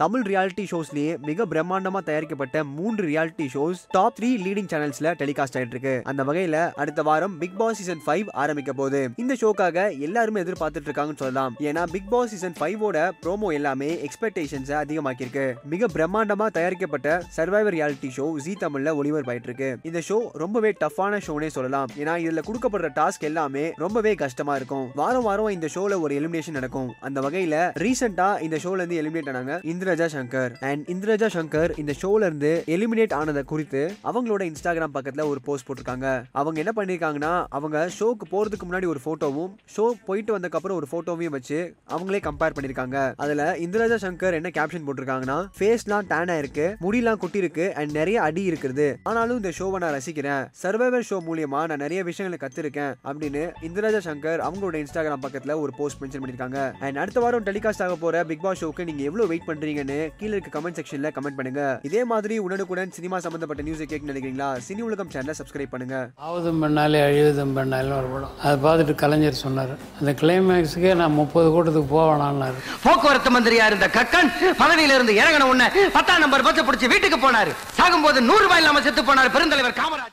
Tamil reality ஷோஸ்லயே மிக பிரம்மாண்டமா தயாரிக்கப்பட்ட மூன்று reality shows top three leading சேனல்ஸ்ல telecast ஆயிட்டு இருக்கு அந்த வகையில அடுத்த வாரம் பிக் பாஸ் சீசன் ஃபைவ் ஆரம்பிக்க போகுது. இந்த ஷோக்காக எல்லாருமே எதிர்பார்த்துட்டு இருக்காங்கன்னு சொல்லலாம். ஏன்னா பிக் பாஸ் சீசன் ஃபைவோட ப்ரோமோ எல்லாமே எக்ஸ்பெக்டேஷன்ஸை அதிகமாக்கியிருக்கு. மிக பிரம்மாண்டமா தயாரிக்கப்பட்ட சர்வைவர் ரியாலிட்டி ஷோ ஜி தமிழ்ல ஒளிபரப்பாயிட்டு இருக்கு இந்த ஷோ ரொம்பவே டஃப்பான ஷோனே சொல்லலாம். ஏன்னா இதுல கொடுக்கப்படுற டாஸ்க் எல்லாமே ரொம்பவே கஷ்டமா இருக்கும். வாரம் வாரம் இந்த ஷோல ஒரு எலிமினேஷன் நடக்கும். அந்த வகையில ரீசெண்டா இந்த ஷோல இருந்து எலிமினேட் ஆனாங்க இந்திரஜா சங்கர் அண்ட் இந்திரஜா சங்கர் இந்த ஷோல இருந்து எலிமினேட் ஆனதை குறித்து அவங்களோட இன்ஸ்டாகிராம் பக்கத்துல ஒரு போஸ்ட் போட்டிருக்காங்க. அவங்க என்ன பண்ணிருக்காங்கன்னா அவங்க ஷோக்கு போறதுக்கு முன்னாடி ஒரு போட்டோவும் ஷோ போயிட்டு வந்ததுக்கப்புறம் ஒரு போட்டோவையும் வச்சு அவங்களே கம்பேர் பண்ணிருக்காங்க. அதுல இந்திரஜா சங்கர் என்ன கேப்ஷன் போட்டிருக்காங்கன்னா ஃபேஸ்லாம் டேனா இருக்கு முடியெல்லாம் குட்டி இருக்கு அண்ட் நிறைய அடி இருக்குது ஆனாலும் இந்த ஷோவை நான் ரசிக்கிறேன். சர்வைவர் ஷோ மூலியமா நான் நிறைய விஷயங்களை கத்திருக்கேன் அப்படின்னு இந்திரஜா சங்கர் அவங்களோட இன்ஸ்டாகிராம் பக்கத்துல ஒரு போஸ்ட் மென்ஷன் பண்ணிருக்காங்க. அண்ட் அடுத்த வாரம் டெலிகாஸ்ட் ஆக போற பிக் பாஸ் ஷோக்கு நீங்க எவ்வளவு வெயிட் பண்றீங்க பண்றீங்கன்னு கீழே இருக்க கமெண்ட் செக்ஷன்ல கமெண்ட் பண்ணுங்க. இதே மாதிரி உடனுக்குடன் சினிமா சம்பந்தப்பட்ட நியூஸை கேட்க நினைக்கிறீங்களா? சினி உலகம் சேனலை சப்ஸ்கிரைப் பண்ணுங்க. ஆவதும் பெண்ணாலே அழிவதும் பெண்ணாலும் ஒரு படம். அதை பார்த்துட்டு கலைஞர் சொன்னார். அந்த கிளைமேக்ஸுக்கே நான் முப்பது கூட்டத்துக்கு போவேணான்னாரு போக்குவரத்து மந்திரியா இருந்த கக்கன் பதவியில இருந்து இறங்கின உடனே பத்தாம் நம்பர் பஸ் பிடிச்சு வீட்டுக்கு போனாரு. சாகும்போது நூறு ரூபாய் இல்லாம செத்து போனார் பெருந்தலைவர் காமராஜ்.